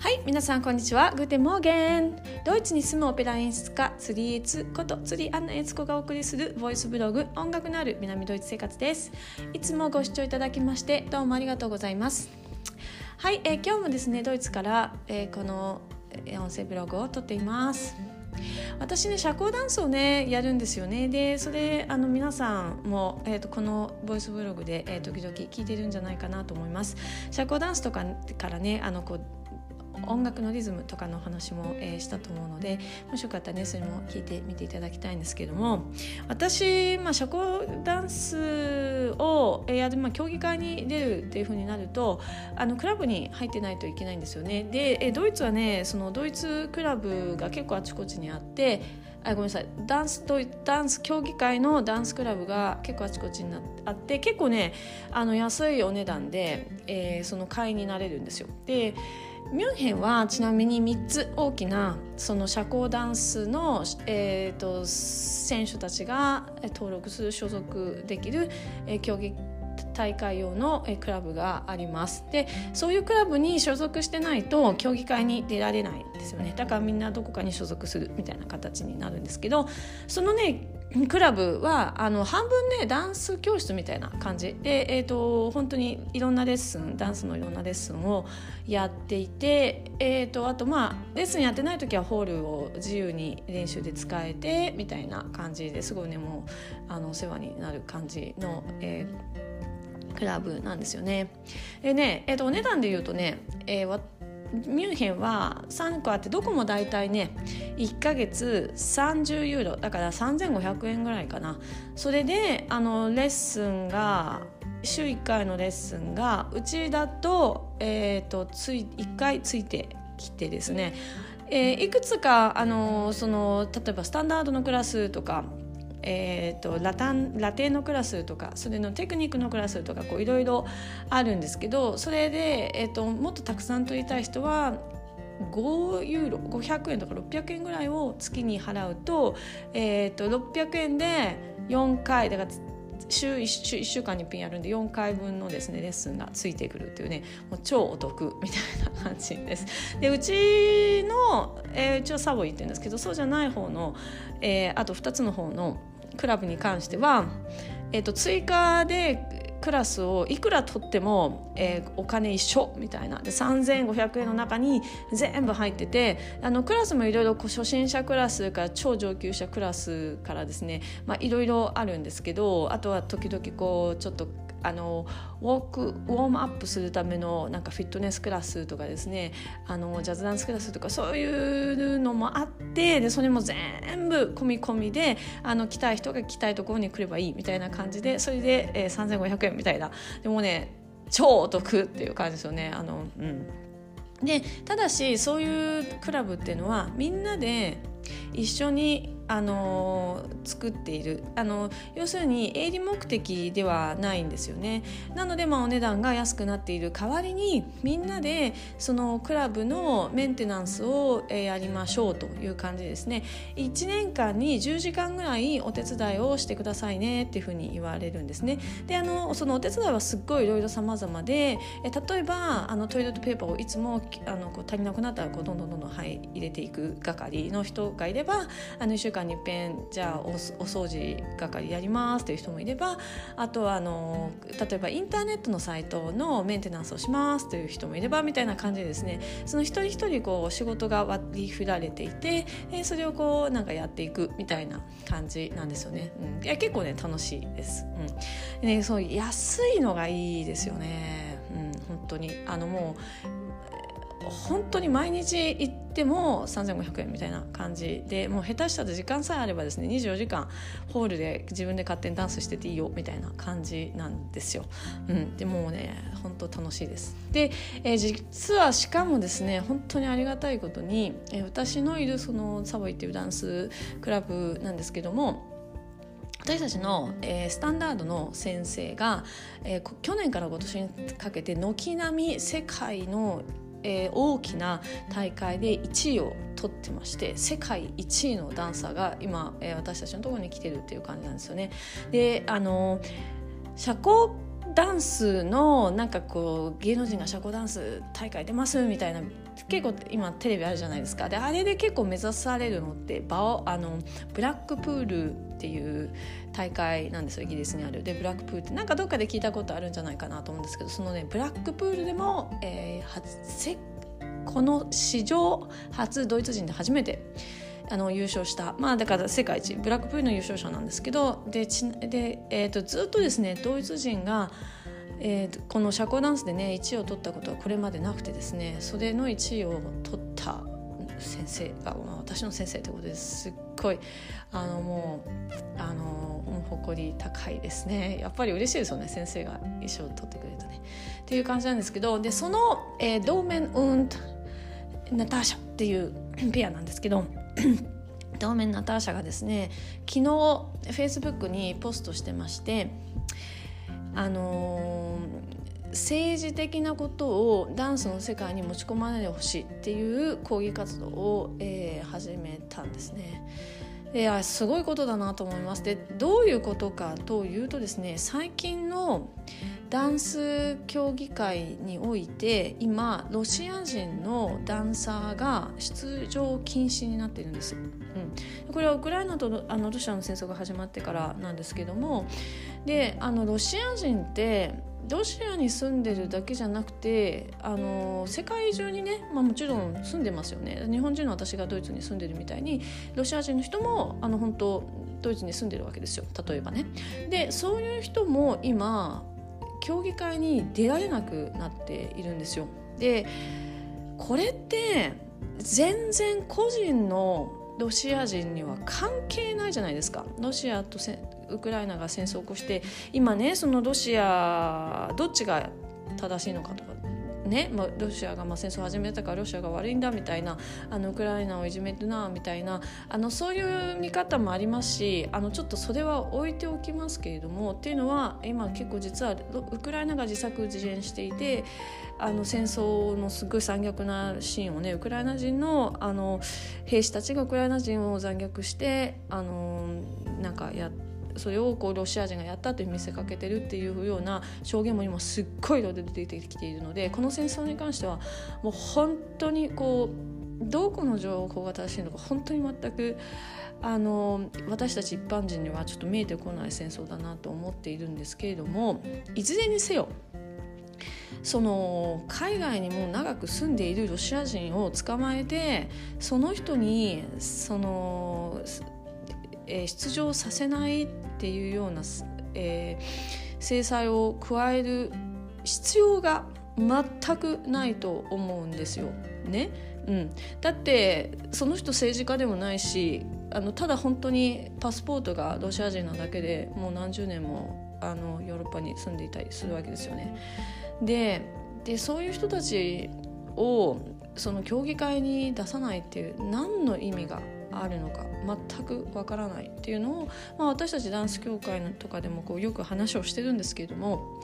はい皆さんこんにちは。 Guten Morgen。ドイツに住むオペラ演出家釣りエツこと釣りアンナエツコがお送りするボイスブログ音楽のある南ドイツ生活です。いつもご視聴いただきましてどうもありがとうございます。はい、えー、今日もですねドイツから、えー、この音声ブログを撮っています。私ね社交ダンスをねやるんですよね。でそれあの皆さんも、えーと、このボイスブログで、えー、時々聞いてるんじゃないかなと思います。社交ダンスとかからねあのこう音楽のリズムとかの話も、えー、したと思うのでもしよかったらねそれも聞いてみていただきたいんですけども私、まあ、社交ダンスをやる、まあ、競技会に出るっていうふうになるとあのクラブに入ってないといけないんですよね。でえドイツはねそのドイツクラブが結構あちこちにあってあごめんなさいダンスとダンス競技会のダンスクラブが結構あちこちになあって結構ねあの安いお値段で、えー、その会員になれるんですよ。でミュンヘンはちなみに3つ大きなその社交ダンスの、えーと、選手たちが登録する所属できる、えー、競技大会用のクラブがあります。でそういうクラブに所属してないと競技会に出られない。ですよねだからみんなどこかに所属するみたいな形になるんですけどそのねクラブはあの半分ねダンス教室みたいな感じで、えーと、本当にいろんなレッスンダンスのいろんなレッスンをやっていて、えーと、あとまあレッスンやってない時はホールを自由に練習で使えてみたいな感じですごいねもうあのお世話になる感じの、えー、クラブなんですよね。でね、えーと、お値段で言うとね、えーミュンヘンは3個あってどこも大体ね1ヶ月30ユーロだから3500円ぐらいかな。それであのレッスンが週1回のレッスンがうちだと,、えーと、つい1回ついてきてですね、えー、いくつかあのその例えばスタンダードのクラスとかえーと、ラタンラテンのクラスとかそれのテクニックのクラスとかいろいろあるんですけどそれで、えーと、もっとたくさん取りたい人は5ユーロ500円とか600円ぐらいを月に払うと,、えーと、600円で4回だから週 1, 週1週間にピンやるんで4回分のですねレッスンがついてくるっていうねもう超お得みたいな感じです。でうちの、えー、うちはサボイって言うんですけどそうじゃない方の、えー、あと2つの方のクラブに関しては、えーと、追加でクラスをいくら取っても、えー、お金一緒みたいな。で3500円の中に全部入っててあのクラスもいろいろ初心者クラスから超上級者クラスからですね。いろいろあるんですけどあとは時々こうちょっとあのウォークウォームアップするためのなんかフィットネスクラスとかですね。あのジャズダンスクラスとかそういうのもあってでそれも全部込み込みであの来たい人が来たいところに来ればいいみたいな感じでそれで、えー、3500円みたいな。でもね超お得っていう感じですよね。あのうん。でただしそういうクラブっていうのはみんなで一緒にあの作っている。あの要するに営利目的ではないんですよね。なので、まあ、お値段が安くなっている代わりにみんなでそのクラブのメンテナンスをやりましょうという感じですね。1年間に10時間ぐらいお手伝いをしてくださいねっていうふうに言われるんですね。であのそのお手伝いはすっごいいろいろ様々でえ例えばあのトイレットペーパーをいつもあのこう足りなくなったらこうどんどんどんどん、はい、入れていく係の人がいればあの1週間にいっぺんじゃあお掃除係やりますっていう人もいればあとはあの例えばインターネットのサイトのメンテナンスをしますという人もいればみたいな感じでですねその一人一人こう仕事が割り振られていてそれをこうなんかやっていくみたいな感じなんですよね。うん、いや結構ね楽しいです。うん、ねそう安いのがいいですよね。うん、本当にあのもう本当に毎日行っても3500円みたいな感じでもう下手したら時間さえあればですね24時間ホールで自分で勝手にダンスしてていいよみたいな感じなんですよ。うん、でもうね本当楽しいです。で、えー、実はしかもですね本当にありがたいことに、えー、私のいるそのサボイっていうダンスクラブなんですけども私たちの、えー、スタンダードの先生が、えー、去年から今年にかけて軒並み世界のえー、大きな大会で1位を取ってまして世界1位のダンサーが今、えー、私たちのところに来てるっていう感じなんですよね。であの社交ダンスのなんかこう芸能人が社交ダンス大会出ますみたいな結構今テレビあるじゃないですか。であれで結構目指されるのってバオあのブラックプールっていう大会なんですよ。イギリスにある。でブラックプールってなんかどっかで聞いたことあるんじゃないかなと思うんですけどそのねブラックプールでも、えー、この史上初ドイツ人で初めてあの優勝したまあだから世界一ブラックプールの優勝者なんですけどでで、えーと、ずっとですねドイツ人が、えーと、この社交ダンスでね1位を取ったことはこれまでなくてですねそれの1位を取った先生が、まあ、私の先生ということです。っごいあのもうあの誇り高いですね。やっぱり嬉しいですよね先生が衣装を取ってくれるとね。っていう感じなんですけどでその、えー、ドーメン・ウンナターシャっていうペアなんですけどドーメン・ナターシャがですね昨日フェイスブックにポストしてましてあのー、政治的なことをダンスの世界に持ち込まないでほしいっていう抗議活動を、えー、始めたんですね。いやすごいことだなと思いますでどういうことかというとですね最近のダンス競技会において今ロシア人のダンサーが出場禁止になっているんです、うん、これはウクライナとあのロシアの戦争が始まってからなんですけどもであのロシア人ってロシアに住んでるだけじゃなくてあの世界中にね、まあ、もちろん住んでますよね。日本人の私がドイツに住んでるみたいにロシア人の人もあの本当ドイツに住んでるわけですよ。例えばね。でそういう人も今競技会に出られなくなっているんですよ。でこれって全然個人のロシア人には関係ないじゃないですかロシアとウクライナが戦争を起こして今ねそのロシアどっちが正しいのかとかね、まあ、ロシアがまあ戦争を始めたからロシアが悪いんだみたいなあのウクライナをいじめるなみたいなあのそういう見方もありますしあのちょっとそれは置いておきますけれどもっていうのは今結構実はウクライナが自作自演していてあの戦争のすごい残虐なシーンをねウクライナ人のあの兵士たちがウクライナ人を残虐してあのなんかやって。それをこうロシア人がやったと見せかけてるっていうような証言も今すっごい量で出てきているのでこの戦争に関してはもう本当にこうどこの情報が正しいのか本当に全くあの私たち一般人にはちょっと見えてこない戦争だなと思っているんですけれどもいずれにせよその海外にも長く住んでいるロシア人を捕まえてその人にそのえー、出場させないっていうような、えー、制裁を加える必要が全くないと思うんですよ。ねうん、だってその人政治家でもないしあのただ本当にパスポートがロシア人なだけでもう何十年もあのヨーロッパに住んでいたりするわけですよね。ででそういう人たちをその競技会に出さないっていう何の意味があるのか全くわからないっていうのを、まあ、私たちダンス協会とかでもこうよく話をしてるんですけれども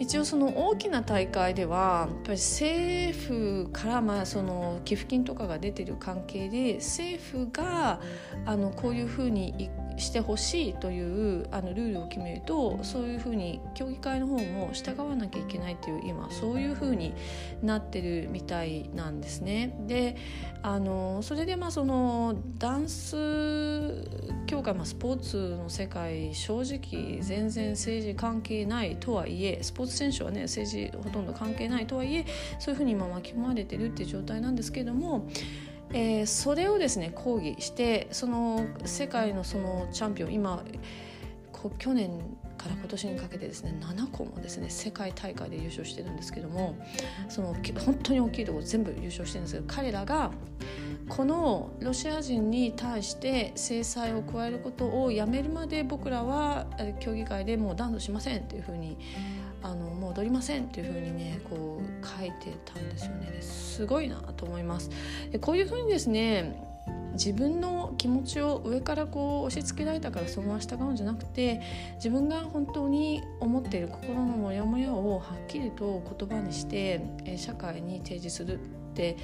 一応その大きな大会ではやっぱり政府からまあその寄付金とかが出てる関係で政府があのこういうふうにしてほしいというあのルールを決めるとそういうふうに協議会の方も従わなきゃいけないっていう今そういうふうになってるみたいなんですね。であのそれでまあそのダンス協会、まあ、スポーツの世界正直全然政治関係ないとはいえスポーツ選手はね政治ほとんど関係ないとはいえそういうふうに今巻き込まれてるっていう状態なんですけれどもえー、それをですね抗議してその世界のそのチャンピオン今去年から今年にかけてですね7個もですね世界大会で優勝してるんですけどもその本当に大きいところ全部優勝してるんですけど彼らがこのロシア人に対して制裁を加えることをやめるまで僕らは競技会でもう断土しませんっていうふうにあのもう踊りませんっていうふうにねこう書いてたんですよね。すごいなと思います。でこういうふうにですね自分の気持ちを上からこう押し付けられたからそのまま従うんじゃなくて自分が本当に思っている心のモヤモヤをはっきりと言葉にして社会に提示するって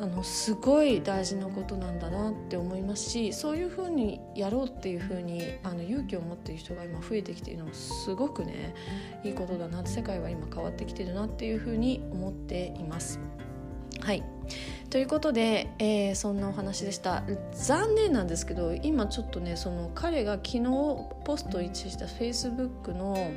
あのすごい大事なことなんだなって思いますしそういうふうにやろうっていうふうにあの勇気を持っている人が今増えてきているのもすごくねいいことだな世界は今変わってきてるなっていうふうに思っています。はいということで、えー、そんなお話でした。残念なんですけど今ちょっとねその彼が昨日ポスト一致した Facebook の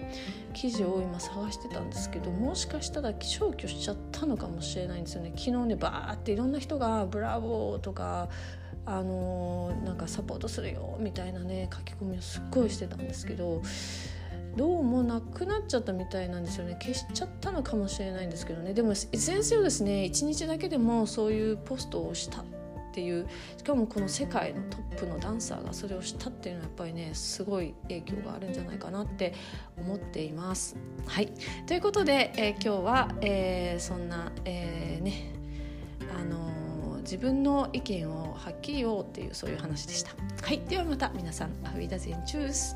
記事を今探してたんですけどもしかしたら消去しちゃったのかもしれないんですよね。昨日ねバーっていろんな人が「ブラボー」とかあのー、なんかサポートするよみたいなね書き込みをすっごいしてたんですけどどうもなくなっちゃったみたいなんですよね。消しちゃったのかもしれないんですけどね。でもいずれにせよですね。一日だけでもそういうポストをしたっていう。しかもこの世界のトップのダンサーがそれをしたっていうのはやっぱりねすごい影響があるんじゃないかなって思っています。はい。ということで、えー、今日は、えー、そんな、えー、ねあの自分の意見をはっきり言おうっていうそういう話でした。はい、ではまた皆さんアフィダゼンチュース。